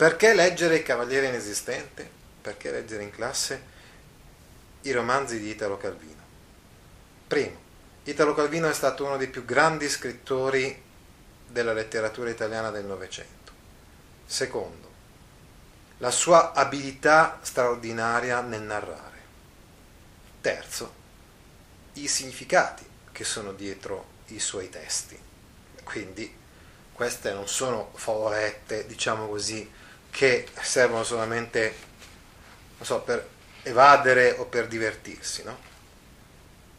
Perché leggere Il Cavaliere Inesistente? Perché leggere in classe i romanzi di Italo Calvino? Primo, Italo Calvino è stato uno dei più grandi scrittori della letteratura italiana del Novecento. Secondo, la sua abilità straordinaria nel narrare. Terzo, i significati che sono dietro i suoi testi. Quindi queste non sono favolette, diciamo così, che servono solamente, so, per evadere o per divertirsi, no?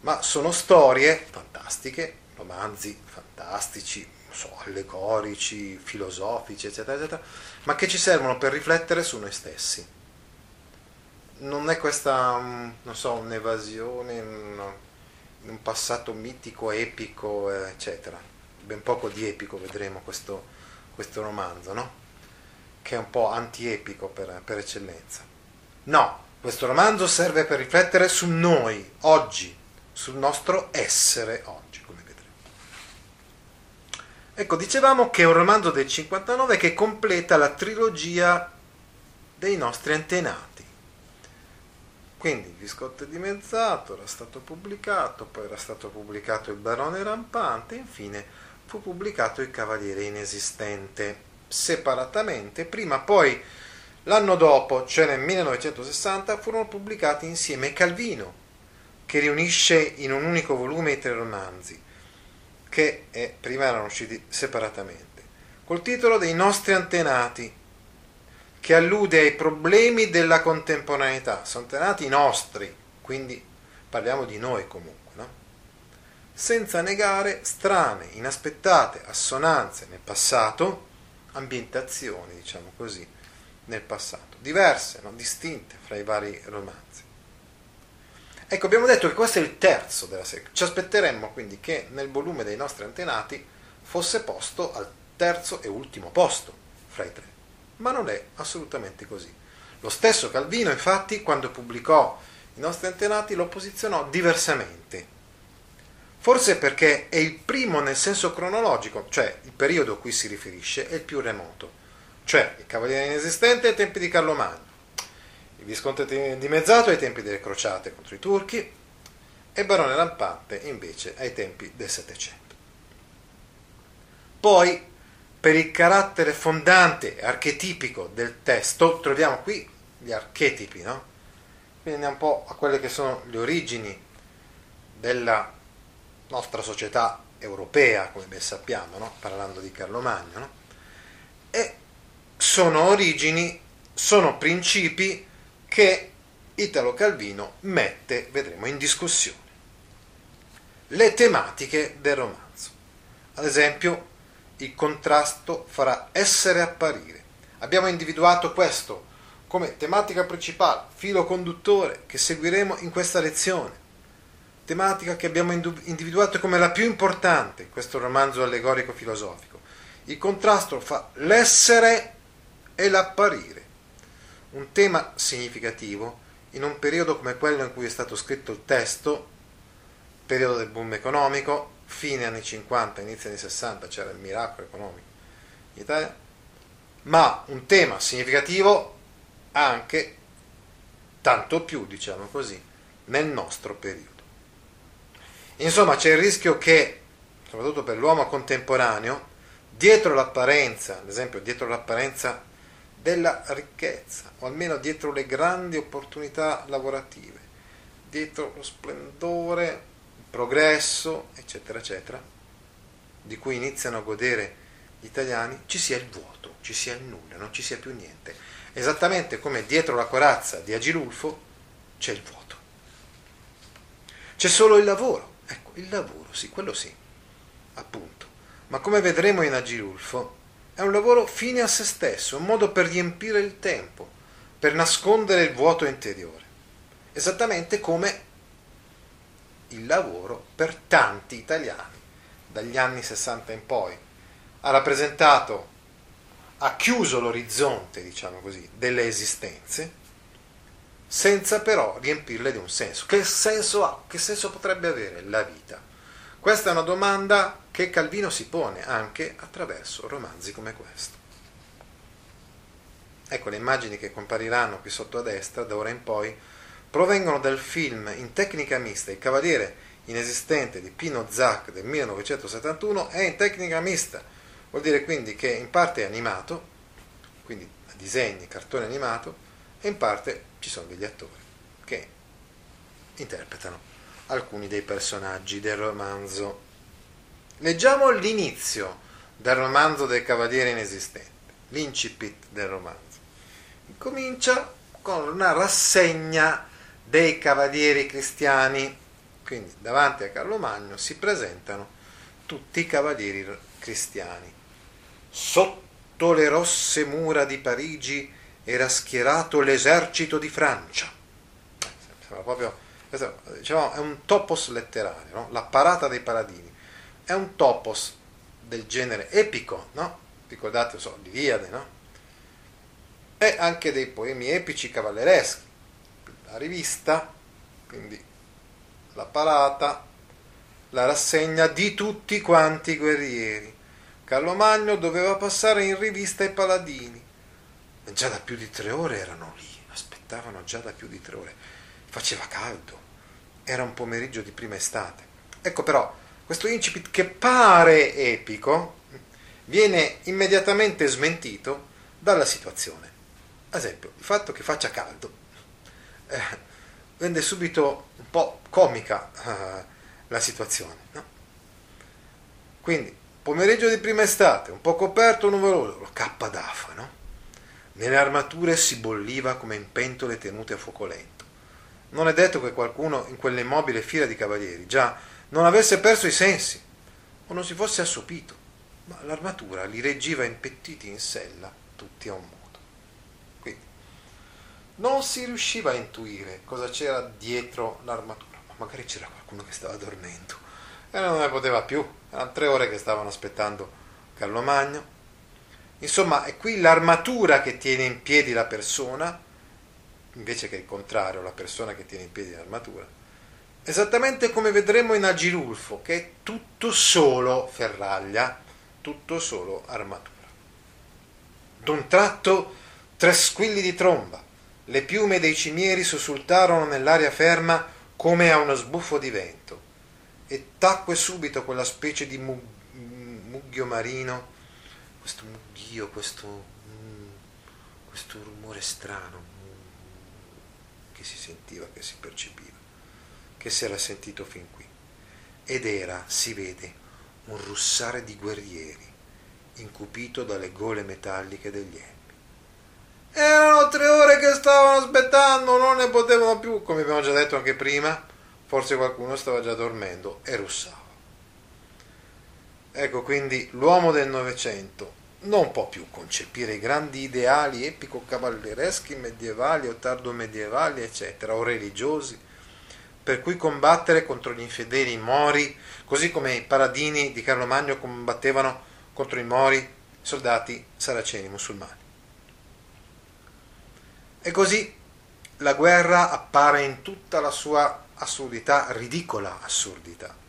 Ma sono storie fantastiche, romanzi fantastici, so, allegorici, filosofici, eccetera, eccetera, ma che ci servono per riflettere su noi stessi. Non è questa, mm, non so, un'evasione in un passato mitico, epico, eccetera. Ben poco di epico vedremo questo, questo romanzo, no? Che è un po' antiepico per, per eccellenza. No, questo romanzo serve per riflettere su noi, oggi, sul nostro essere oggi, come vedremo. Ecco, dicevamo che è un romanzo del 59 che completa la trilogia dei nostri antenati. Quindi il Visconte dimezzato era stato pubblicato, poi era stato pubblicato il Barone rampante, infine fu pubblicato il Cavaliere inesistente separatamente, prima poi l'anno dopo, cioè nel 1960, furono pubblicati insieme Calvino, che riunisce in un unico volume i tre romanzi, che eh, prima erano usciti separatamente, col titolo dei nostri antenati, che allude ai problemi della contemporaneità, sono antenati nostri, quindi parliamo di noi comunque, senza negare strane, inaspettate assonanze nel passato, ambientazioni, diciamo così, nel passato, diverse, no? distinte fra i vari romanzi. Ecco, abbiamo detto che questo è il terzo della serie. Ci aspetteremmo quindi che nel volume dei nostri antenati fosse posto al terzo e ultimo posto fra i tre. Ma non è assolutamente così. Lo stesso Calvino, infatti, quando pubblicò i nostri antenati, lo posizionò diversamente Forse perché è il primo nel senso cronologico, cioè il periodo a cui si riferisce è il più remoto, cioè il Cavaliere inesistente ai tempi di Carlo Magno, il Visconte dimezzato ai tempi delle crociate contro i turchi e Barone Rampante invece ai tempi del Settecento. Poi, per il carattere fondante e archetipico del testo, troviamo qui gli archetipi, no? Quindi andiamo un po' a quelle che sono le origini della nostra società europea, come ben sappiamo, no? parlando di Carlo Magno, no? e sono origini, sono principi che Italo Calvino mette, vedremo, in discussione. Le tematiche del romanzo. Ad esempio, il contrasto fra essere e apparire. Abbiamo individuato questo come tematica principale, filo conduttore che seguiremo in questa lezione tematica che abbiamo individuato come la più importante in questo romanzo allegorico filosofico, il contrasto fra l'essere e l'apparire, un tema significativo in un periodo come quello in cui è stato scritto il testo, periodo del boom economico, fine anni 50, inizio anni 60, c'era il miracolo economico in Italia, ma un tema significativo anche tanto più, diciamo così, nel nostro periodo. Insomma, c'è il rischio che, soprattutto per l'uomo contemporaneo, dietro l'apparenza, ad esempio dietro l'apparenza della ricchezza, o almeno dietro le grandi opportunità lavorative, dietro lo splendore, il progresso, eccetera, eccetera, di cui iniziano a godere gli italiani, ci sia il vuoto, ci sia il nulla, non ci sia più niente. Esattamente come dietro la corazza di Agilulfo c'è il vuoto. C'è solo il lavoro. Il lavoro, sì, quello sì, appunto. Ma come vedremo in Agilulfo, è un lavoro fine a se stesso, un modo per riempire il tempo, per nascondere il vuoto interiore. Esattamente come il lavoro per tanti italiani dagli anni 60 in poi ha rappresentato, ha chiuso l'orizzonte, diciamo così, delle esistenze, senza però riempirle di un senso. Che senso ha? Che senso potrebbe avere la vita? Questa è una domanda che Calvino si pone anche attraverso romanzi come questo. Ecco, le immagini che compariranno qui sotto a destra, da ora in poi, provengono dal film in tecnica mista Il Cavaliere inesistente di Pino Zac del 1971 è in tecnica mista, vuol dire quindi che in parte è animato, quindi disegni, cartone animato, e in parte ci sono degli attori che interpretano alcuni dei personaggi del romanzo. Leggiamo l'inizio del romanzo del Cavaliere Inesistente, l'incipit del romanzo. Comincia con una rassegna dei cavalieri cristiani, quindi davanti a Carlo Magno si presentano tutti i cavalieri cristiani. Sotto le rosse mura di Parigi era schierato l'esercito di Francia. Sembra proprio diciamo, è un topos letterario, no? la parata dei paladini. È un topos del genere epico, no? Ricordate, so, l'Iliade, no? E anche dei poemi epici cavallereschi. La rivista, quindi la parata, la rassegna di tutti quanti i guerrieri. Carlo Magno doveva passare in rivista i paladini. Già da più di tre ore erano lì, aspettavano già da più di tre ore. Faceva caldo era un pomeriggio di prima estate. Ecco però, questo incipit che pare epico viene immediatamente smentito dalla situazione. Ad esempio, il fatto che faccia caldo eh, rende subito un po' comica eh, la situazione. No? Quindi, pomeriggio di prima estate, un po' coperto, nuvoloso, lo cappa d'afa, no? Nelle armature si bolliva come in pentole tenute a fuoco lento non è detto che qualcuno in quell'immobile fila di cavalieri già non avesse perso i sensi o non si fosse assopito, ma l'armatura li reggiva impettiti in sella tutti a un modo. Quindi non si riusciva a intuire cosa c'era dietro l'armatura, ma magari c'era qualcuno che stava dormendo e non ne poteva più, erano tre ore che stavano aspettando Carlo Magno. Insomma, è qui l'armatura che tiene in piedi la persona invece che il contrario, la persona che tiene in piedi l'armatura. Esattamente come vedremo in Agilulfo, che è tutto solo ferraglia, tutto solo armatura. D'un tratto tre squilli di tromba, le piume dei cimieri sussultarono nell'aria ferma come a uno sbuffo di vento, e tacque subito quella specie di mughio marino, questo mughio, questo, mm, questo rumore strano, che si sentiva, che si percepiva, che si era sentito fin qui. Ed era, si vede, un russare di guerrieri, incupito dalle gole metalliche degli empi. Erano tre ore che stavano aspettando, non ne potevano più, come abbiamo già detto anche prima, forse qualcuno stava già dormendo e russava. Ecco quindi l'uomo del Novecento non può più concepire i grandi ideali epico-cavallereschi medievali o tardo-medievali, eccetera, o religiosi, per cui combattere contro gli infedeli mori, così come i paradini di Carlo Magno combattevano contro i mori, soldati saraceni musulmani. E così la guerra appare in tutta la sua assurdità, ridicola assurdità.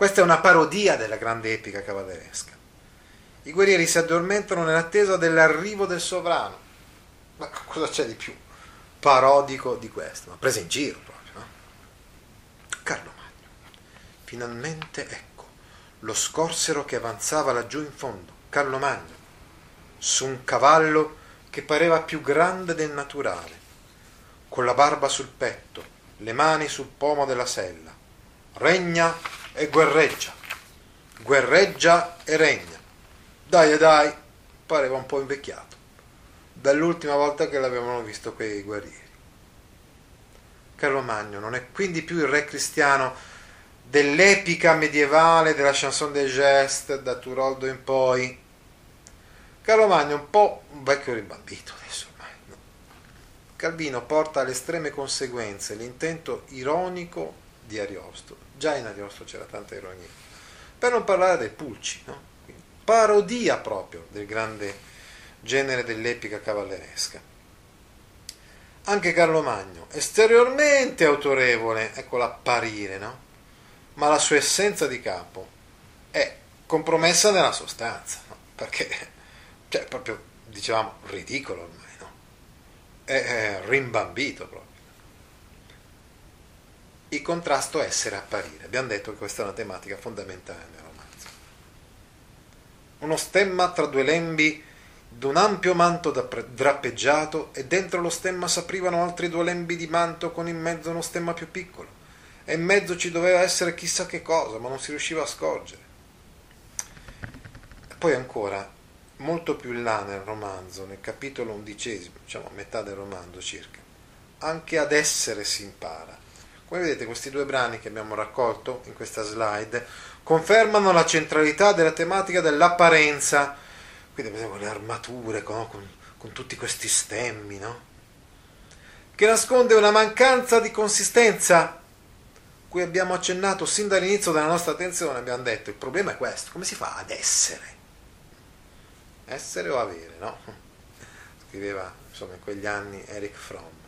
Questa è una parodia della grande epica cavalleresca. I guerrieri si addormentano nell'attesa dell'arrivo del sovrano. Ma cosa c'è di più parodico di questo, ma presa in giro proprio. No? Carlo Magno, finalmente ecco, lo scorsero che avanzava laggiù in fondo, Carlo Magno, su un cavallo che pareva più grande del naturale, con la barba sul petto, le mani sul pomo della sella. Regna e guerreggia, guerreggia e regna. Dai e dai, pareva un po' invecchiato, dall'ultima volta che l'avevano visto quei guerrieri. Carlo Magno non è quindi più il re cristiano dell'epica medievale della chanson des gestes da Turoldo in poi. Carlo Magno è un po' un vecchio ribambito adesso? Calvino porta alle estreme conseguenze l'intento ironico di Ariosto. Già in Ariosto c'era tanta ironia. Per non parlare dei pulci, no? parodia proprio del grande genere dell'epica cavalleresca. Anche Carlo Magno, esteriormente autorevole, ecco l'apparire, no? Ma la sua essenza di capo è compromessa nella sostanza, no? Perché, cioè, proprio, dicevamo, ridicolo ormai, no? È, è rimbambito proprio. Il contrasto essere apparire. Abbiamo detto che questa è una tematica fondamentale nel romanzo. Uno stemma tra due lembi d'un ampio manto drappeggiato e dentro lo stemma s'aprivano altri due lembi di manto con in mezzo uno stemma più piccolo e in mezzo ci doveva essere chissà che cosa, ma non si riusciva a scorgere. Poi ancora, molto più in là nel romanzo, nel capitolo undicesimo, diciamo a metà del romanzo circa, anche ad essere si impara. Come vedete questi due brani che abbiamo raccolto in questa slide confermano la centralità della tematica dell'apparenza, quindi vediamo le armature no? con, con, tutti questi stemmi, no? che nasconde una mancanza di consistenza cui abbiamo accennato sin dall'inizio della nostra attenzione, abbiamo detto il problema è questo, come si fa ad essere? Essere o avere, no? Scriveva insomma in quegli anni Eric Fromm.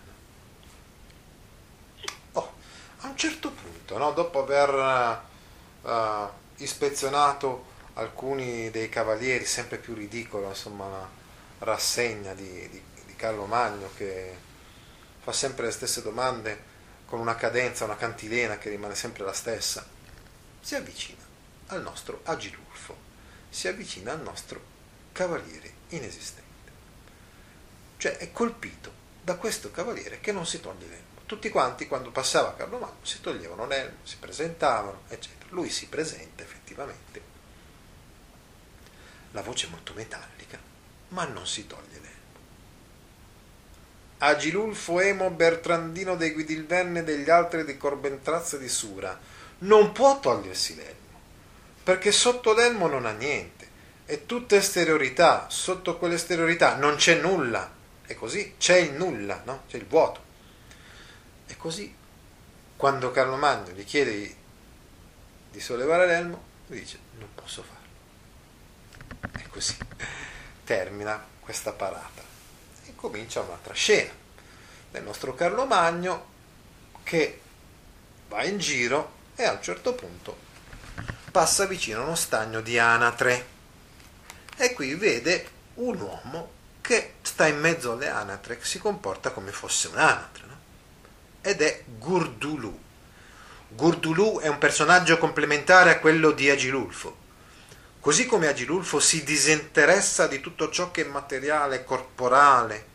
Oh, a un certo punto, no? dopo aver uh, ispezionato alcuni dei cavalieri, sempre più ridicolo, insomma, la rassegna di, di, di Carlo Magno che fa sempre le stesse domande con una cadenza, una cantilena che rimane sempre la stessa, si avvicina al nostro Agilulfo, si avvicina al nostro cavaliere inesistente. Cioè è colpito da questo cavaliere che non si toglie l'elmo. Tutti quanti quando passava Carlo Magno si toglievano l'elmo, si presentavano, eccetera. Lui si presenta effettivamente la voce molto metallica, ma non si toglie l'elmo. Agilulfo Emo Bertrandino dei Guidilvenne degli altri di Corbentrazza di Sura non può togliersi l'elmo, perché sotto l'elmo non ha niente, è tutta esteriorità, sotto quell'esteriorità non c'è nulla, è così, c'è il nulla, no? c'è il vuoto. E così, quando Carlo Magno gli chiede di sollevare l'elmo, lui dice non posso farlo. E così termina questa parata. E comincia un'altra scena del nostro Carlo Magno che va in giro e a un certo punto passa vicino a uno stagno di anatre e qui vede un uomo che sta in mezzo alle anatre, che si comporta come fosse un'anatre? Ed è Gurdulu. Gurdulu è un personaggio complementare a quello di Agilulfo. Così come Agilulfo si disinteressa di tutto ciò che è materiale, corporale,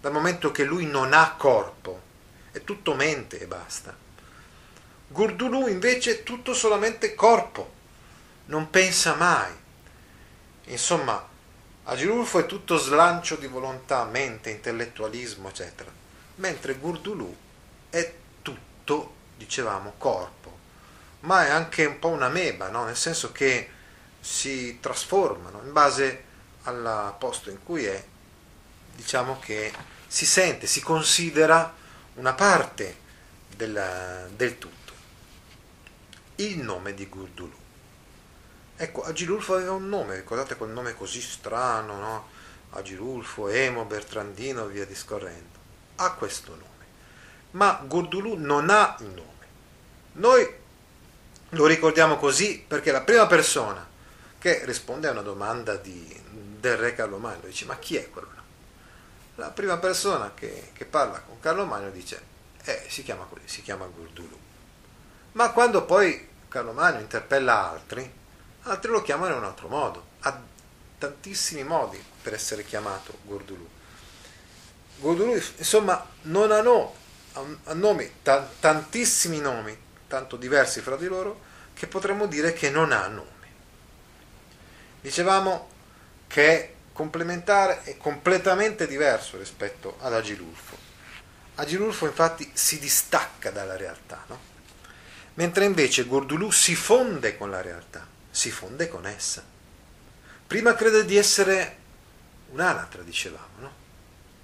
dal momento che lui non ha corpo, è tutto mente e basta. Gurdulu invece è tutto solamente corpo, non pensa mai. Insomma, Agilulfo è tutto slancio di volontà, mente, intellettualismo, eccetera, mentre Gurdulu è tutto, dicevamo, corpo, ma è anche un po' una meba, no? nel senso che si trasformano in base al posto in cui è, diciamo che si sente, si considera una parte del, del tutto. Il nome di Gurdulu. Ecco, Agilulfo aveva un nome, ricordate quel nome così strano, no? Agilulfo, Emo, Bertrandino, via discorrendo. Ha questo nome. Ma Gurdulu non ha il nome. Noi lo ricordiamo così perché la prima persona che risponde a una domanda di, del re Carlomagno, dice ma chi è quello la prima persona che, che parla con Carlo Magno dice, eh, si chiama così, si chiama Gurdulu. Ma quando poi Carlo Magno interpella altri, altri lo chiamano in un altro modo, ha tantissimi modi per essere chiamato Gurdulu. Gurdulu, insomma, non ha nome, ha nomi, t- tantissimi nomi, tanto diversi fra di loro, che potremmo dire che non ha nome. Dicevamo che è complementare e completamente diverso rispetto ad Agilulfo. Agilulfo infatti si distacca dalla realtà, no? mentre invece Gordulù si fonde con la realtà, si fonde con essa. Prima crede di essere un'anatra, dicevamo, no?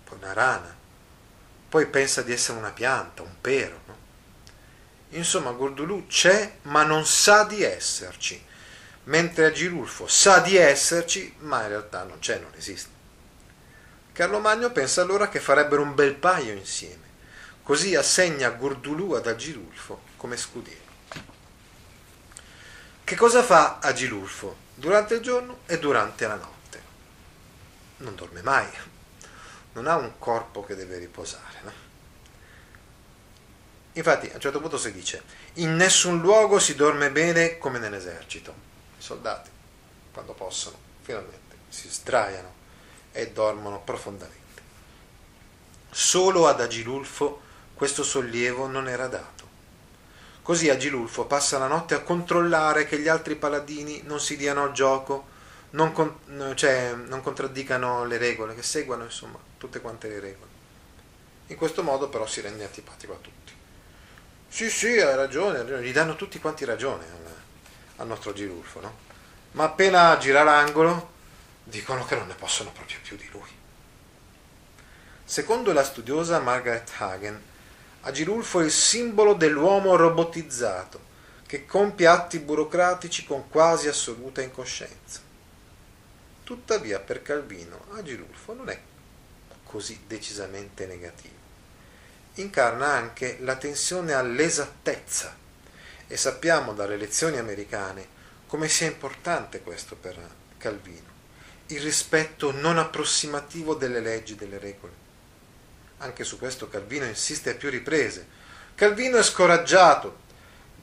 poi una rana, poi pensa di essere una pianta, un pero. No? Insomma, Gordulù c'è ma non sa di esserci, mentre Agilulfo sa di esserci ma in realtà non c'è, non esiste. Carlo Magno pensa allora che farebbero un bel paio insieme, così assegna Gordulù ad Agilulfo come scudiero. Che cosa fa Agilulfo durante il giorno e durante la notte? Non dorme mai, non ha un corpo che deve riposare. No? Infatti a un certo punto si dice, in nessun luogo si dorme bene come nell'esercito. I soldati, quando possono, finalmente si sdraiano e dormono profondamente. Solo ad Agilulfo questo sollievo non era dato. Così Agilulfo passa la notte a controllare che gli altri paladini non si diano al gioco, non, con, cioè, non contraddicano le regole, che seguano insomma tutte quante le regole. In questo modo però si rende antipatico a tutti. Sì, sì, hai ragione, hai ragione. gli danno tutti quanti ragione al, al nostro Agilulfo, no? Ma appena gira l'angolo dicono che non ne possono proprio più di lui. Secondo la studiosa Margaret Hagen, Agilulfo è il simbolo dell'uomo robotizzato che compie atti burocratici con quasi assoluta incoscienza. Tuttavia per Calvino Agilulfo non è così decisamente negativo. Incarna anche la tensione all'esattezza e sappiamo dalle lezioni americane come sia importante questo per Calvino, il rispetto non approssimativo delle leggi e delle regole. Anche su questo Calvino insiste a più riprese. Calvino è scoraggiato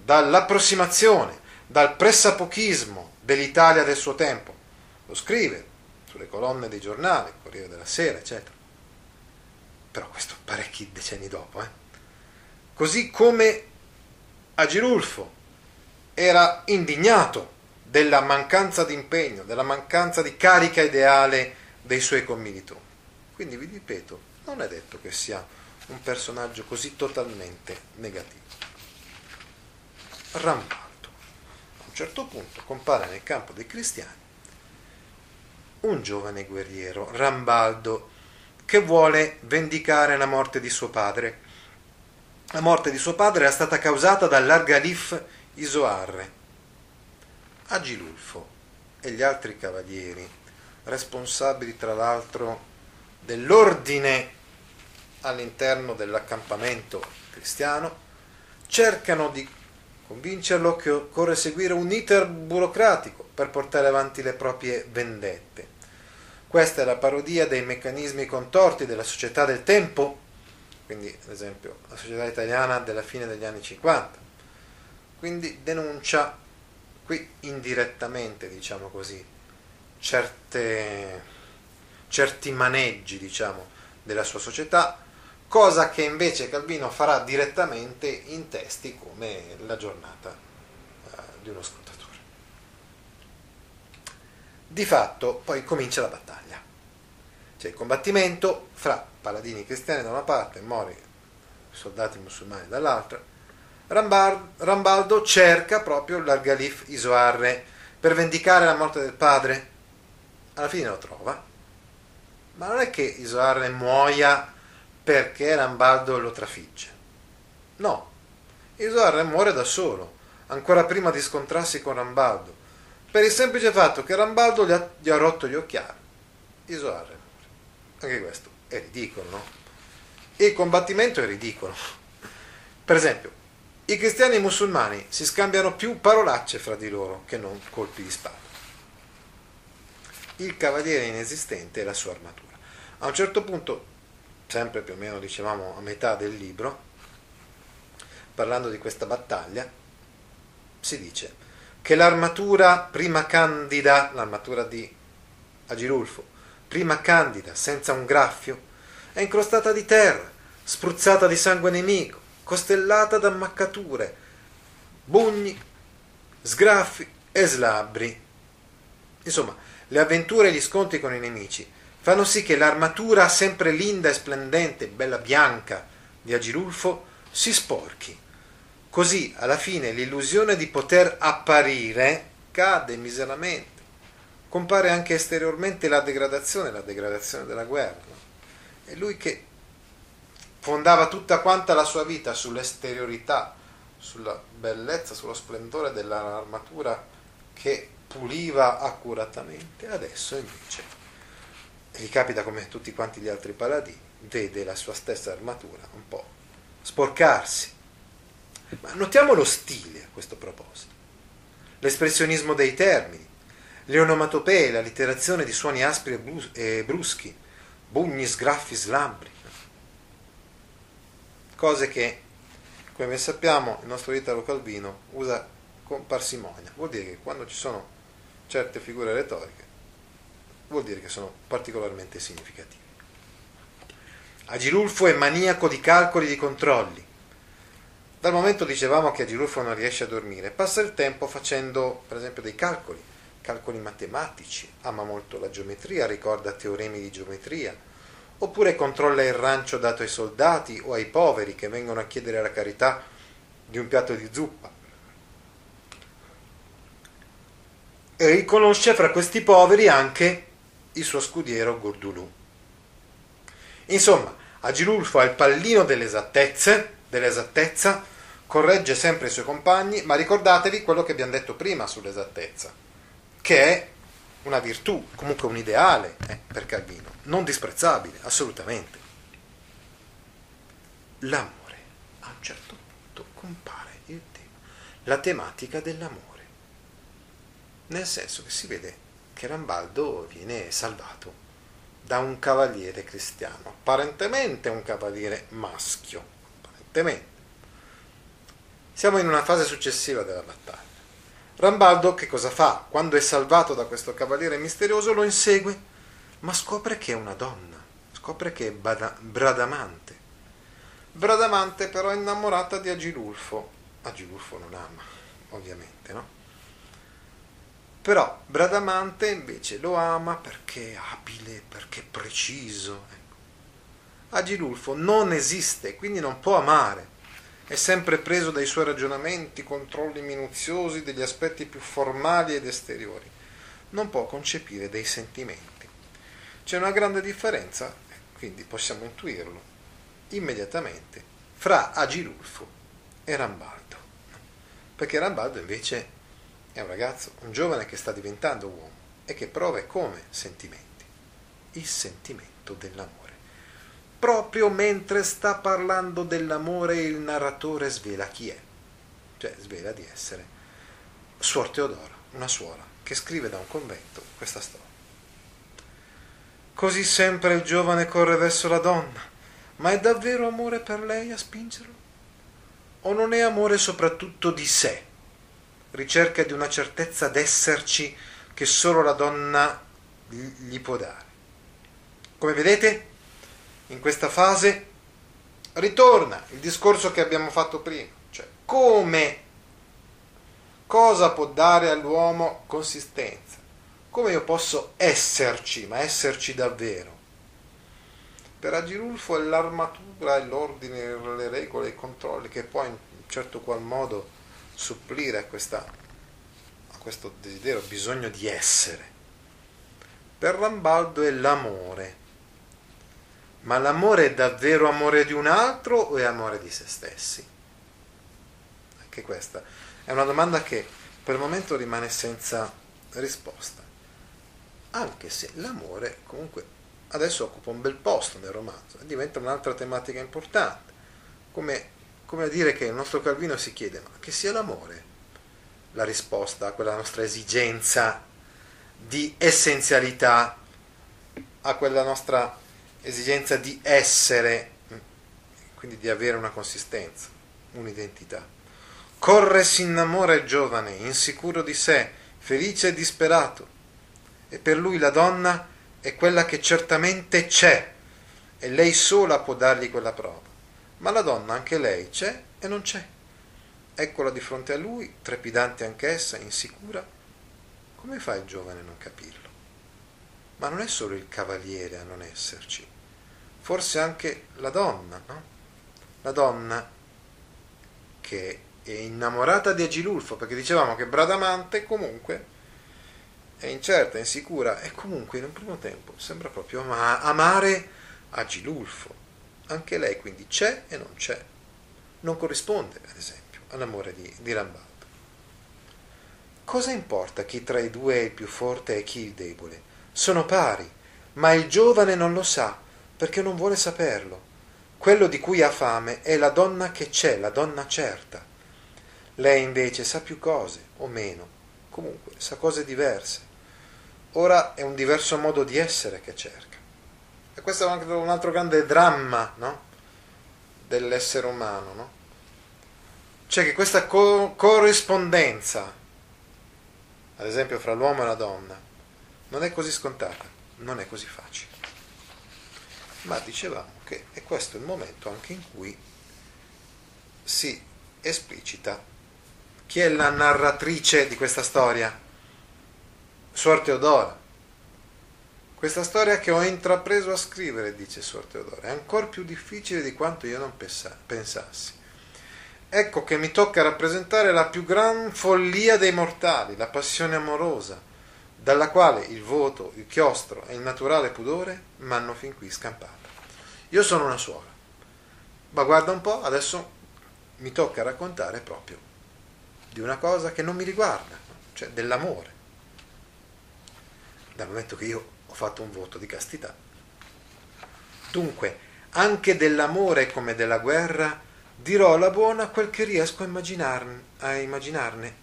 dall'approssimazione, dal pressapochismo dell'Italia del suo tempo. Lo scrive sulle colonne dei giornali, Corriere della Sera, eccetera. Però questo parecchi decenni dopo. Eh? Così come Agilulfo era indignato della mancanza di impegno, della mancanza di carica ideale dei suoi commilitori. Quindi vi ripeto, non è detto che sia un personaggio così totalmente negativo. Rambaldo. A un certo punto compare nel campo dei cristiani un giovane guerriero, Rambaldo, che vuole vendicare la morte di suo padre. La morte di suo padre era stata causata dall'Argalif Isoarre. Agilulfo e gli altri cavalieri, responsabili tra l'altro dell'ordine all'interno dell'accampamento cristiano, cercano di convincerlo che occorre seguire un iter burocratico per portare avanti le proprie vendette. Questa è la parodia dei meccanismi contorti della società del tempo, quindi ad esempio la società italiana della fine degli anni 50. Quindi denuncia qui indirettamente, diciamo così, certe, certi maneggi, diciamo, della sua società cosa che invece Calvino farà direttamente in testi come La giornata eh, di uno scrutatore. Di fatto poi comincia la battaglia, c'è il combattimento fra paladini cristiani da una parte e mori soldati musulmani dall'altra. Rambaldo cerca proprio l'Argalif Isoarre per vendicare la morte del padre. Alla fine lo trova, ma non è che Isoarre muoia perché Rambaldo lo trafigge. No, Isoarre muore da solo, ancora prima di scontrarsi con Rambaldo, per il semplice fatto che Rambaldo gli ha, gli ha rotto gli occhiali. Isoarre. Anche questo è ridicolo, no? Il combattimento è ridicolo. Per esempio, i cristiani e i musulmani si scambiano più parolacce fra di loro che non colpi di spada. Il cavaliere inesistente è la sua armatura. A un certo punto sempre più o meno dicevamo a metà del libro, parlando di questa battaglia, si dice che l'armatura prima candida, l'armatura di Agilulfo, prima candida, senza un graffio, è incrostata di terra, spruzzata di sangue nemico, costellata da ammaccature, bugni, sgraffi e slabri. Insomma, le avventure e gli scontri con i nemici fanno sì che l'armatura sempre linda e splendente, bella bianca di Agilulfo si sporchi. Così alla fine l'illusione di poter apparire cade miseramente. Compare anche esteriormente la degradazione, la degradazione della guerra. E lui che fondava tutta quanta la sua vita sull'esteriorità, sulla bellezza, sullo splendore dell'armatura che puliva accuratamente, adesso invece gli capita come tutti quanti gli altri paladini, vede la sua stessa armatura un po' sporcarsi. Ma notiamo lo stile a questo proposito, l'espressionismo dei termini, le onomatopee, la literazione di suoni aspri e bruschi, bugni, sgraffi, slambri, cose che, come sappiamo, il nostro Italo Calvino usa con parsimonia. Vuol dire che quando ci sono certe figure retoriche, vuol dire che sono particolarmente significative. Agilulfo è maniaco di calcoli e di controlli. Dal momento dicevamo che Agilulfo non riesce a dormire, passa il tempo facendo per esempio dei calcoli, calcoli matematici, ama molto la geometria, ricorda teoremi di geometria, oppure controlla il rancio dato ai soldati o ai poveri che vengono a chiedere la carità di un piatto di zuppa. E riconosce fra questi poveri anche il suo scudiero Gordulù. Insomma, Agilulfo ha il pallino dell'esattezza, dell'esattezza, corregge sempre i suoi compagni, ma ricordatevi quello che abbiamo detto prima sull'esattezza, che è una virtù, comunque un ideale eh, per Calvino, non disprezzabile, assolutamente. L'amore, a un certo punto compare il tema, la tematica dell'amore, nel senso che si vede che Rambaldo viene salvato da un cavaliere cristiano, apparentemente un cavaliere maschio, apparentemente. Siamo in una fase successiva della battaglia. Rambaldo che cosa fa? Quando è salvato da questo cavaliere misterioso lo insegue, ma scopre che è una donna, scopre che è Bada- Bradamante. Bradamante però è innamorata di Agilulfo. Agilulfo non ama, ovviamente, no? Però Bradamante invece lo ama perché è abile, perché è preciso. Ecco. Agilulfo non esiste, quindi non può amare. È sempre preso dai suoi ragionamenti, controlli minuziosi degli aspetti più formali ed esteriori. Non può concepire dei sentimenti. C'è una grande differenza, quindi possiamo intuirlo immediatamente, fra Agilulfo e Rambaldo. Perché Rambaldo invece è un ragazzo, un giovane che sta diventando uomo e che prova come sentimenti? Il sentimento dell'amore. Proprio mentre sta parlando dell'amore il narratore svela chi è, cioè svela di essere Suor Teodora, una suora che scrive da un convento questa storia. Così sempre il giovane corre verso la donna, ma è davvero amore per lei a spingerlo? O non è amore soprattutto di sé? ricerca di una certezza d'esserci che solo la donna gli può dare. Come vedete, in questa fase ritorna il discorso che abbiamo fatto prima, cioè come, cosa può dare all'uomo consistenza, come io posso esserci, ma esserci davvero. Per Agirulfo è l'armatura, è l'ordine, le regole, i controlli che poi in certo qual modo supplire a, questa, a questo desiderio, bisogno di essere. Per Rambaldo è l'amore. Ma l'amore è davvero amore di un altro o è amore di se stessi? Anche questa è una domanda che per il momento rimane senza risposta. Anche se l'amore comunque adesso occupa un bel posto nel romanzo diventa un'altra tematica importante, come come a dire che il nostro Calvino si chiede, ma che sia l'amore la risposta a quella nostra esigenza di essenzialità, a quella nostra esigenza di essere, quindi di avere una consistenza, un'identità. Corre si innamora il giovane, insicuro di sé, felice e disperato, e per lui la donna è quella che certamente c'è, e lei sola può dargli quella prova. Ma la donna, anche lei, c'è e non c'è. Eccola di fronte a lui, trepidante anch'essa, insicura. Come fa il giovane a non capirlo? Ma non è solo il cavaliere a non esserci, forse anche la donna, no? La donna che è innamorata di Agilulfo, perché dicevamo che Bradamante comunque è incerta, insicura e comunque in un primo tempo sembra proprio amare Agilulfo. Anche lei quindi c'è e non c'è. Non corrisponde, ad esempio, all'amore di, di Rambaldo. Cosa importa chi tra i due è il più forte e chi il debole? Sono pari, ma il giovane non lo sa perché non vuole saperlo. Quello di cui ha fame è la donna che c'è, la donna certa. Lei invece sa più cose, o meno, comunque sa cose diverse. Ora è un diverso modo di essere che cerca. E questo è anche un altro grande dramma no? dell'essere umano. No? Cioè che questa co- corrispondenza, ad esempio fra l'uomo e la donna, non è così scontata, non è così facile. Ma dicevamo che è questo il momento anche in cui si esplicita chi è la narratrice di questa storia? Suor Teodora. Questa storia che ho intrapreso a scrivere, dice Suor Teodora, è ancora più difficile di quanto io non pensassi. Ecco che mi tocca rappresentare la più gran follia dei mortali, la passione amorosa, dalla quale il voto, il chiostro e il naturale pudore m'hanno fin qui scampata. Io sono una suora, ma guarda un po', adesso mi tocca raccontare proprio di una cosa che non mi riguarda, cioè dell'amore, dal momento che io ho fatto un voto di castità. Dunque, anche dell'amore come della guerra, dirò alla buona quel che riesco a, immaginarne. A immaginarne.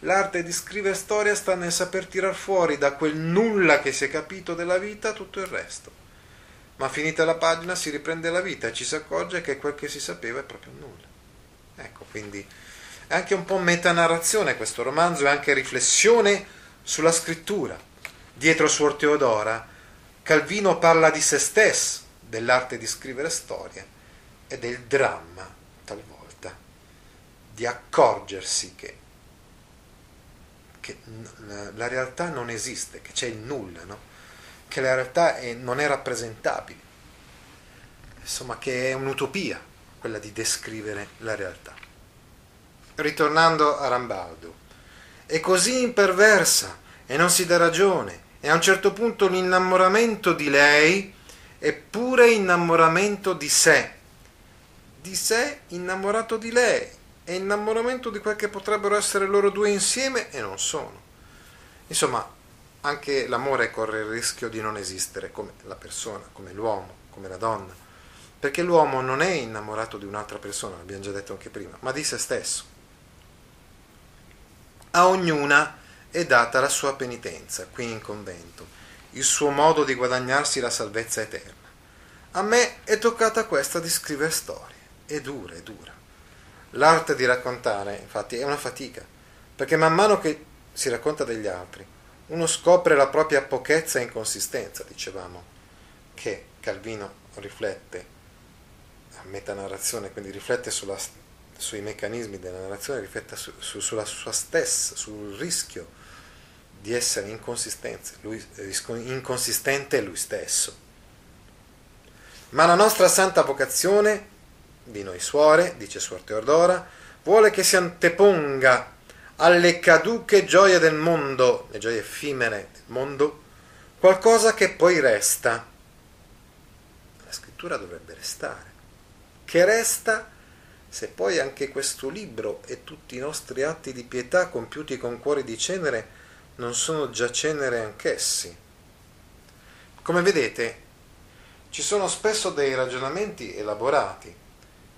L'arte di scrivere storia sta nel saper tirar fuori da quel nulla che si è capito della vita tutto il resto. Ma finita la pagina si riprende la vita e ci si accorge che quel che si sapeva è proprio nulla. Ecco, quindi è anche un po' metanarrazione questo romanzo, è anche riflessione sulla scrittura. Dietro Suor Teodora, Calvino parla di se stesso, dell'arte di scrivere storia e del dramma, talvolta, di accorgersi che, che la realtà non esiste, che c'è il nulla, no? che la realtà è, non è rappresentabile, insomma che è un'utopia quella di descrivere la realtà. Ritornando a Rambaldo, è così imperversa e non si dà ragione, e a un certo punto l'innamoramento di lei è pure innamoramento di sé di sé innamorato di lei e innamoramento di quel che potrebbero essere loro due insieme e non sono. Insomma, anche l'amore corre il rischio di non esistere come la persona, come l'uomo, come la donna, perché l'uomo non è innamorato di un'altra persona, l'abbiamo già detto anche prima, ma di se stesso. A ognuna è data la sua penitenza qui in convento, il suo modo di guadagnarsi la salvezza eterna. A me è toccata questa di scrivere storie è dura, è dura. L'arte di raccontare, infatti, è una fatica, perché man mano che si racconta degli altri, uno scopre la propria pochezza e inconsistenza, dicevamo, che Calvino riflette a metanarrazione, quindi riflette sulla, sui meccanismi della narrazione, riflette su, su, sulla sua stessa, sul rischio di essere lui, inconsistente lui stesso. Ma la nostra santa vocazione di noi suore, dice Suor Teodora, vuole che si anteponga alle caduche gioie del mondo, le gioie effimere del mondo, qualcosa che poi resta. La scrittura dovrebbe restare. Che resta se poi anche questo libro e tutti i nostri atti di pietà compiuti con cuori di cenere non sono già cenere anch'essi. Come vedete, ci sono spesso dei ragionamenti elaborati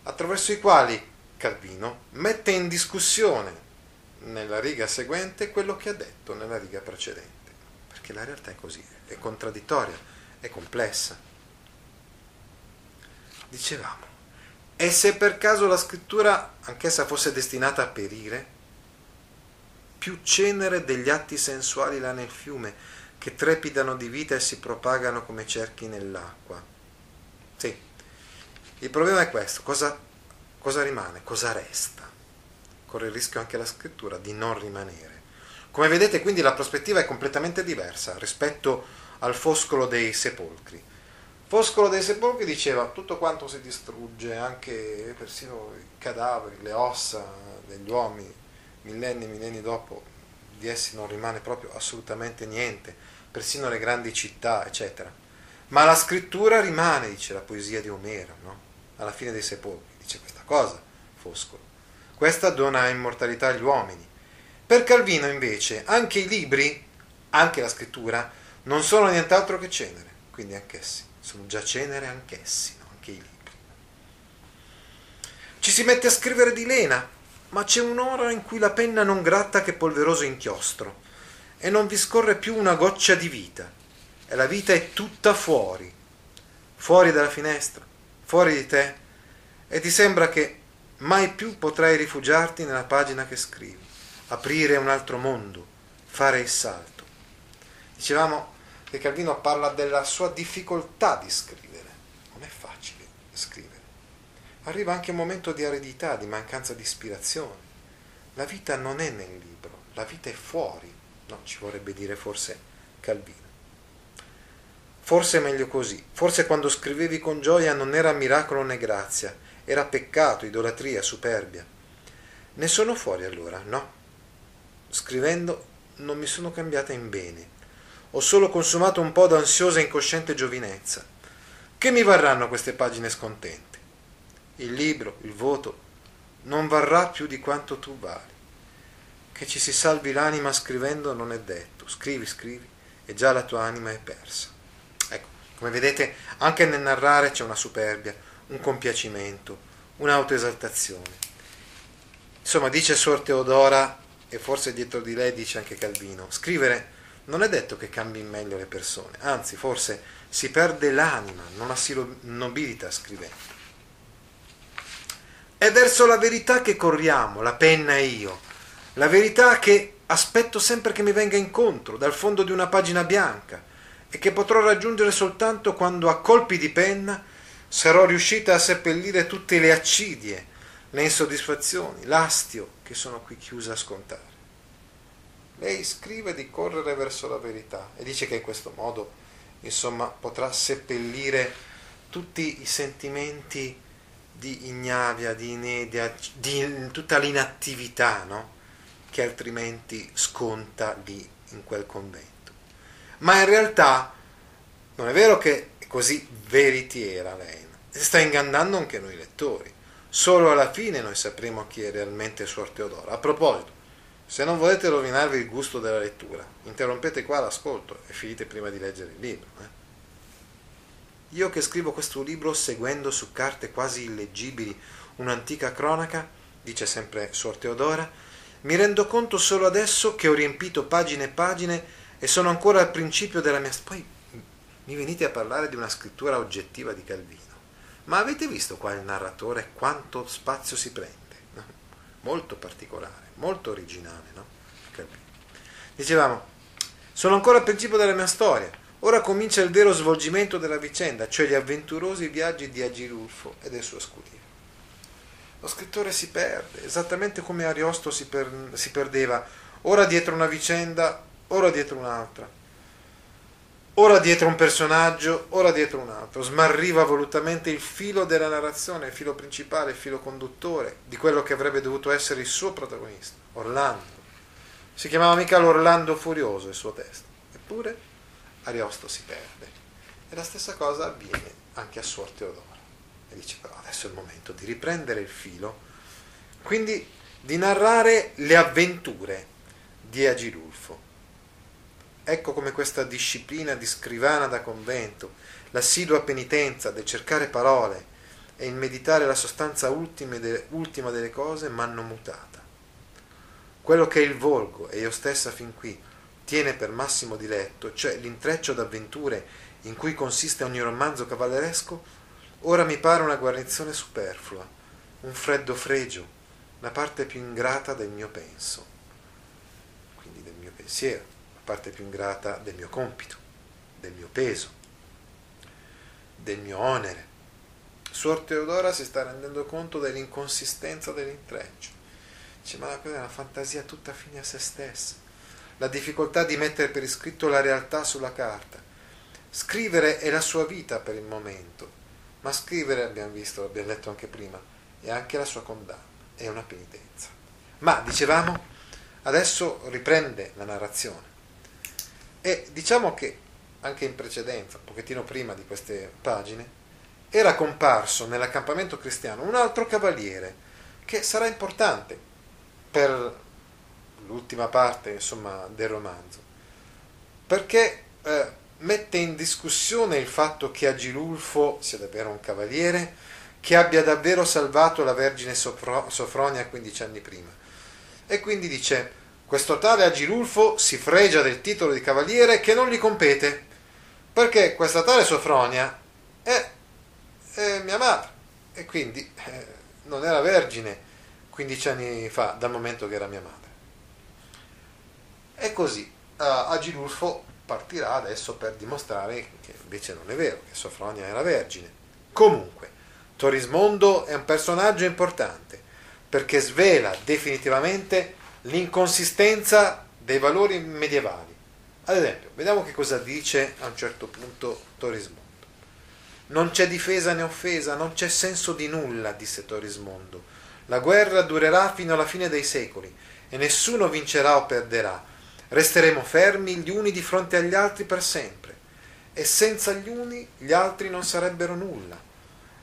attraverso i quali Calvino mette in discussione nella riga seguente quello che ha detto nella riga precedente, perché la realtà è così, è contraddittoria, è complessa. dicevamo, e se per caso la scrittura, anch'essa fosse destinata a perire, più cenere degli atti sensuali là nel fiume, che trepidano di vita e si propagano come cerchi nell'acqua. Il problema è questo, cosa, cosa rimane, cosa resta? Corre il rischio anche la scrittura di non rimanere. Come vedete quindi la prospettiva è completamente diversa rispetto al foscolo dei sepolcri. Foscolo dei sepolcri diceva tutto quanto si distrugge, anche persino i cadaveri, le ossa degli uomini, millenni e millenni dopo di essi non rimane proprio assolutamente niente, persino le grandi città, eccetera. Ma la scrittura rimane, dice la poesia di Omero, no? Alla fine dei sepolcri, dice questa cosa, Foscolo. Questa dona immortalità agli uomini. Per Calvino invece anche i libri, anche la scrittura, non sono nient'altro che cenere, quindi anch'essi sono già cenere anch'essi, no? anche i libri. Ci si mette a scrivere di lena, ma c'è un'ora in cui la penna non gratta che polveroso inchiostro e non vi scorre più una goccia di vita e la vita è tutta fuori, fuori dalla finestra, fuori di te e ti sembra che mai più potrai rifugiarti nella pagina che scrivi, aprire un altro mondo, fare il salto. Dicevamo che Calvino parla della sua difficoltà di scrivere. Non è facile scrivere. Arriva anche un momento di aridità, di mancanza di ispirazione. La vita non è nel libro, la vita è fuori. No, ci vorrebbe dire forse Calvino. Forse è meglio così. Forse quando scrivevi con gioia non era miracolo né grazia, era peccato, idolatria, superbia. Ne sono fuori allora, no? Scrivendo non mi sono cambiata in bene ho solo consumato un po' d'ansiosa e incosciente giovinezza. Che mi varranno queste pagine scontente? Il libro, il voto, non varrà più di quanto tu vali. Che ci si salvi l'anima scrivendo non è detto. Scrivi, scrivi, e già la tua anima è persa. Come vedete, anche nel narrare c'è una superbia, un compiacimento, un'autoesaltazione. Insomma, dice Suor Teodora, e forse dietro di lei dice anche Calvino, scrivere non è detto che cambi in meglio le persone, anzi forse si perde l'anima, non la si nobilita scrivendo. È verso la verità che corriamo, la penna e io, la verità che aspetto sempre che mi venga incontro dal fondo di una pagina bianca e che potrò raggiungere soltanto quando a colpi di penna sarò riuscita a seppellire tutte le accidie, le insoddisfazioni, l'astio che sono qui chiusa a scontare. Lei scrive di correre verso la verità e dice che in questo modo, insomma, potrà seppellire tutti i sentimenti di ignavia, di inedia, di tutta l'inattività, no? che altrimenti sconta lì in quel convento. Ma in realtà non è vero che è così veritiera lei, sta ingannando anche noi lettori. Solo alla fine noi sapremo chi è realmente Suor Teodora. A proposito, se non volete rovinarvi il gusto della lettura, interrompete qua l'ascolto e finite prima di leggere il libro. Eh? Io che scrivo questo libro seguendo su carte quasi illeggibili un'antica cronaca, dice sempre Suor Teodora, mi rendo conto solo adesso che ho riempito pagine e pagine e sono ancora al principio della mia... Poi mi venite a parlare di una scrittura oggettiva di Calvino. Ma avete visto qua il narratore quanto spazio si prende? Molto particolare molto originale, no? Dicevamo, sono ancora al principio della mia storia, ora comincia il vero svolgimento della vicenda, cioè gli avventurosi viaggi di Agilulfo e del suo scudiero. Lo scrittore si perde, esattamente come Ariosto si, per, si perdeva, ora dietro una vicenda, ora dietro un'altra ora dietro un personaggio, ora dietro un altro, smarriva volutamente il filo della narrazione, il filo principale, il filo conduttore di quello che avrebbe dovuto essere il suo protagonista, Orlando. Si chiamava mica l'Orlando Furioso il suo testo, eppure Ariosto si perde. E la stessa cosa avviene anche a Suor Teodora. E dice però adesso è il momento di riprendere il filo, quindi di narrare le avventure di Agilulfo Ecco come questa disciplina di scrivana da convento, l'assidua penitenza del cercare parole e il meditare la sostanza ultima delle cose m'hanno mutata. Quello che il volgo, e io stessa fin qui, tiene per massimo diletto, cioè l'intreccio d'avventure in cui consiste ogni romanzo cavalleresco, ora mi pare una guarnizione superflua, un freddo fregio, la parte più ingrata del mio penso, quindi del mio pensiero, parte più ingrata del mio compito, del mio peso, del mio onere. Suor Teodora si sta rendendo conto dell'inconsistenza dell'intreccio. Dice, ma quella è una fantasia tutta fine a se stessa. La difficoltà di mettere per iscritto la realtà sulla carta. Scrivere è la sua vita per il momento, ma scrivere, abbiamo visto, l'abbiamo letto anche prima, è anche la sua condanna, è una penitenza. Ma, dicevamo, adesso riprende la narrazione. E diciamo che anche in precedenza, un pochettino prima di queste pagine, era comparso nell'accampamento cristiano un altro cavaliere che sarà importante per l'ultima parte insomma, del romanzo, perché eh, mette in discussione il fatto che Agilulfo sia davvero un cavaliere, che abbia davvero salvato la Vergine Sofronia 15 anni prima. E quindi dice, questo tale Agilulfo si fregia del titolo di cavaliere che non gli compete, perché questa tale Sofronia è, è mia madre e quindi eh, non era vergine 15 anni fa, dal momento che era mia madre. E così uh, Agilulfo partirà adesso per dimostrare che invece non è vero, che Sofronia era vergine. Comunque, Torismondo è un personaggio importante perché svela definitivamente l'inconsistenza dei valori medievali. Ad esempio, vediamo che cosa dice a un certo punto Torismondo. Non c'è difesa né offesa, non c'è senso di nulla, disse Torismondo. La guerra durerà fino alla fine dei secoli e nessuno vincerà o perderà. Resteremo fermi gli uni di fronte agli altri per sempre e senza gli uni gli altri non sarebbero nulla.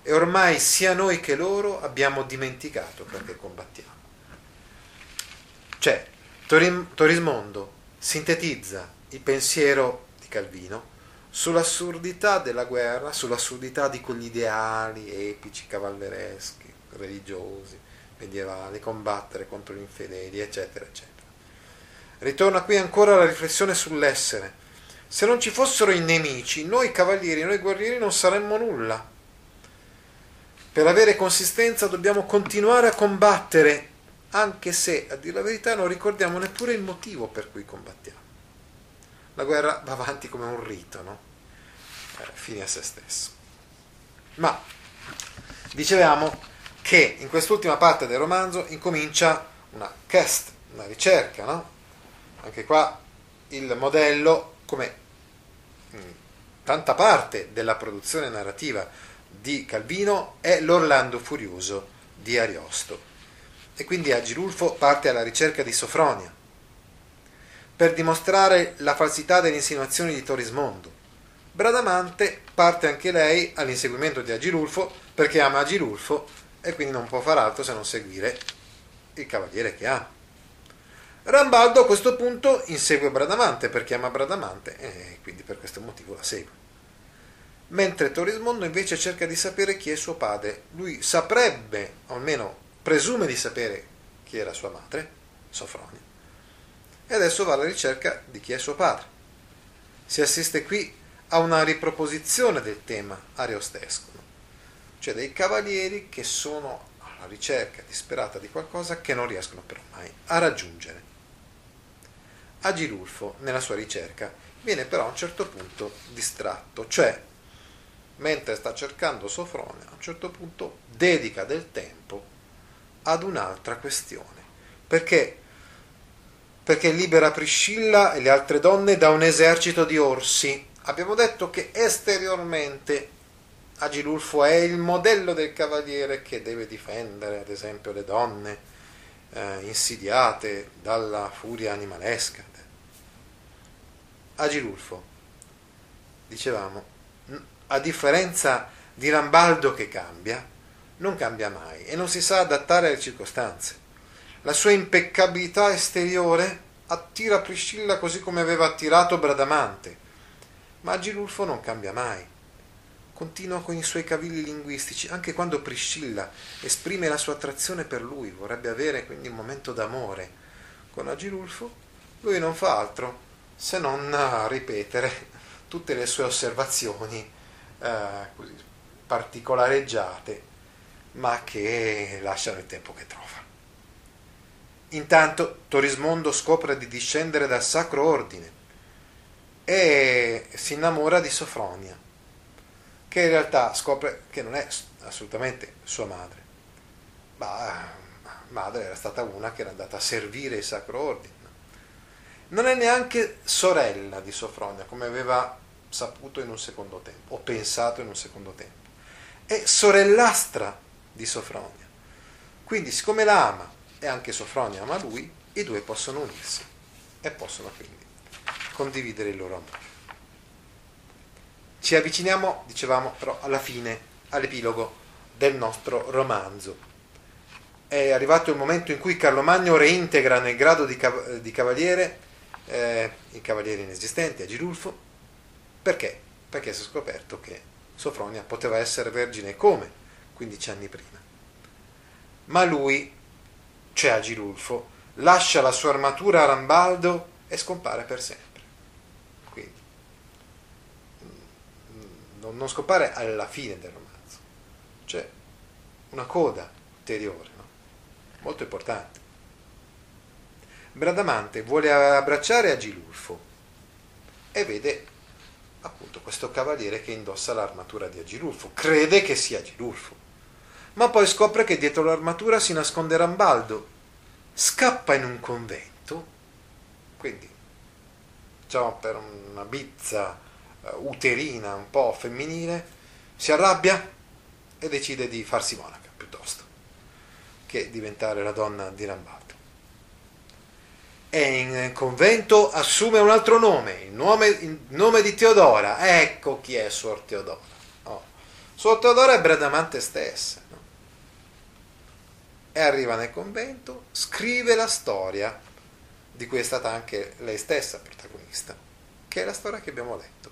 E ormai sia noi che loro abbiamo dimenticato perché combattiamo. Cioè, Torismondo sintetizza il pensiero di Calvino sull'assurdità della guerra, sull'assurdità di quegli ideali epici, cavallereschi, religiosi, medievali, combattere contro gli infedeli, eccetera, eccetera. Ritorna qui ancora la riflessione sull'essere. Se non ci fossero i nemici, noi cavalieri, noi guerrieri non saremmo nulla. Per avere consistenza dobbiamo continuare a combattere, anche se, a dire la verità, non ricordiamo neppure il motivo per cui combattiamo. La guerra va avanti come un rito, no? Eh, fine a se stesso. Ma dicevamo che in quest'ultima parte del romanzo incomincia una quest, una ricerca, no? Anche qua il modello, come tanta parte della produzione narrativa di Calvino, è l'Orlando Furioso di Ariosto. E quindi Agilulfo parte alla ricerca di Sofronia per dimostrare la falsità delle insinuazioni di Torismondo. Bradamante parte anche lei all'inseguimento di Agilulfo perché ama Agilulfo e quindi non può far altro se non seguire il cavaliere che ha. Rambaldo a questo punto insegue Bradamante perché ama Bradamante e quindi per questo motivo la segue. Mentre Torismondo invece cerca di sapere chi è suo padre. Lui saprebbe, o almeno presume di sapere chi era sua madre, Sofronia, e adesso va alla ricerca di chi è suo padre. Si assiste qui a una riproposizione del tema ariostesco, cioè dei cavalieri che sono alla ricerca disperata di qualcosa che non riescono però mai a raggiungere. Agilulfo, nella sua ricerca, viene però a un certo punto distratto, cioè, mentre sta cercando Sofronia, a un certo punto dedica del tempo ad un'altra questione. Perché? Perché libera Priscilla e le altre donne da un esercito di orsi. Abbiamo detto che esteriormente Agilulfo è il modello del cavaliere che deve difendere, ad esempio, le donne eh, insidiate dalla furia animalesca. Agilulfo, dicevamo, a differenza di Rambaldo che cambia, non cambia mai e non si sa adattare alle circostanze. La sua impeccabilità esteriore attira Priscilla così come aveva attirato Bradamante, ma Agilulfo non cambia mai. Continua con i suoi cavilli linguistici, anche quando Priscilla esprime la sua attrazione per lui, vorrebbe avere quindi un momento d'amore con Agilulfo, lui non fa altro se non ripetere tutte le sue osservazioni eh, così, particolareggiate, ma che lasciano il tempo che trova. Intanto Torismondo scopre di discendere dal Sacro Ordine e si innamora di Sofronia, che in realtà scopre che non è assolutamente sua madre, ma madre era stata una che era andata a servire il Sacro Ordine. Non è neanche sorella di Sofronia, come aveva saputo in un secondo tempo, o pensato in un secondo tempo. È sorellastra di Sofronia. Quindi, siccome la ama e anche Sofronia ama lui, i due possono unirsi e possono quindi condividere il loro amore. Ci avviciniamo, dicevamo, però alla fine, all'epilogo del nostro romanzo. È arrivato il momento in cui Carlo Magno reintegra nel grado di, cav- di cavaliere eh, il cavaliere inesistente, Agilulfo. Perché? Perché si è scoperto che Sofronia poteva essere vergine come 15 anni prima. Ma lui, cioè Agilulfo, lascia la sua armatura a Rambaldo e scompare per sempre. Quindi, mm, non scompare alla fine del romanzo, c'è una coda ulteriore, no? molto importante. Bradamante vuole abbracciare Agilulfo e vede appunto questo cavaliere che indossa l'armatura di Agilulfo, crede che sia Agilulfo, ma poi scopre che dietro l'armatura si nasconde Rambaldo, scappa in un convento, quindi diciamo per una bizza uh, uterina un po' femminile, si arrabbia e decide di farsi monaca piuttosto che diventare la donna di Rambaldo e in convento assume un altro nome, il nome, il nome di Teodora. Ecco chi è Suor Teodora. Oh. Suor Teodora è Bradamante stessa. E arriva nel convento, scrive la storia di cui è stata anche lei stessa protagonista, che è la storia che abbiamo letto.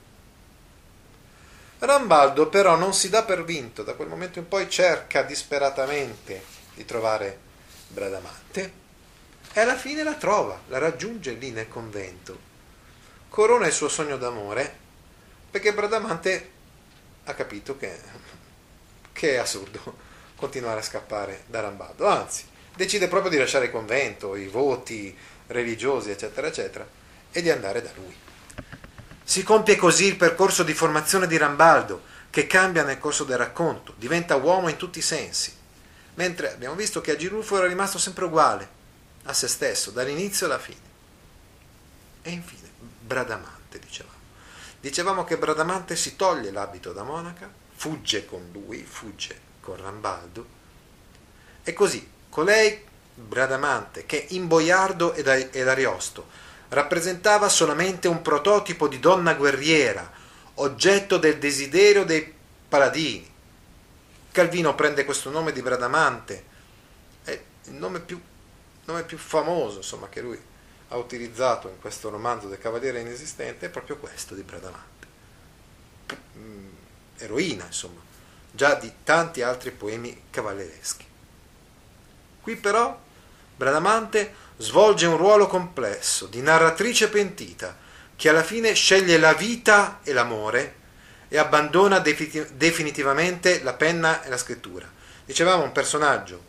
Rambaldo però non si dà per vinto, da quel momento in poi cerca disperatamente di trovare Bradamante e alla fine la trova, la raggiunge lì nel convento. Corona il suo sogno d'amore perché Bradamante ha capito che, che è assurdo continuare a scappare da Rambaldo, anzi decide proprio di lasciare il convento, i voti religiosi, eccetera, eccetera, e di andare da lui. Si compie così il percorso di formazione di Rambaldo, che cambia nel corso del racconto, diventa uomo in tutti i sensi, mentre abbiamo visto che a Girulfo era rimasto sempre uguale, a se stesso, dall'inizio alla fine. E infine, Bradamante, dicevamo. Dicevamo che Bradamante si toglie l'abito da monaca, fugge con lui, fugge con Rambaldo, e così colei, Bradamante, che in Boiardo ed Ariosto rappresentava solamente un prototipo di donna guerriera, oggetto del desiderio dei paladini. Calvino prende questo nome di Bradamante, è il nome più nome più famoso insomma, che lui ha utilizzato in questo romanzo del Cavaliere Inesistente è proprio questo di Bradamante. Mm, eroina, insomma, già di tanti altri poemi cavallereschi. Qui però Bradamante svolge un ruolo complesso di narratrice pentita che alla fine sceglie la vita e l'amore e abbandona definitivamente la penna e la scrittura. Dicevamo un personaggio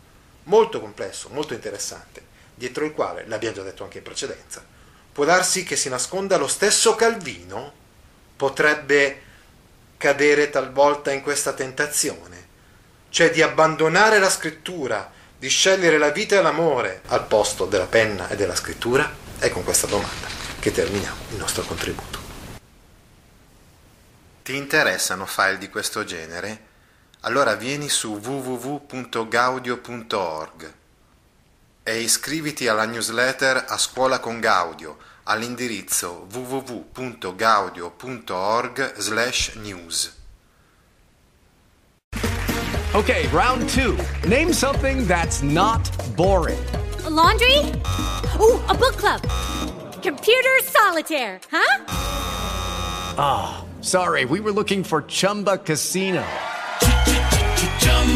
molto complesso, molto interessante, dietro il quale, l'abbiamo già detto anche in precedenza, può darsi che si nasconda lo stesso Calvino, potrebbe cadere talvolta in questa tentazione, cioè di abbandonare la scrittura, di scegliere la vita e l'amore al posto della penna e della scrittura? È con questa domanda che terminiamo il nostro contributo. Ti interessano file di questo genere? Allora vieni su www.gaudio.org e iscriviti alla newsletter A Scuola con Gaudio all'indirizzo www.gaudio.org/news. Okay, round 2. Name something that's not boring. A laundry? Oh, a book club. Computer solitaire, huh? Ah, oh, sorry. We were looking for Chumba Casino.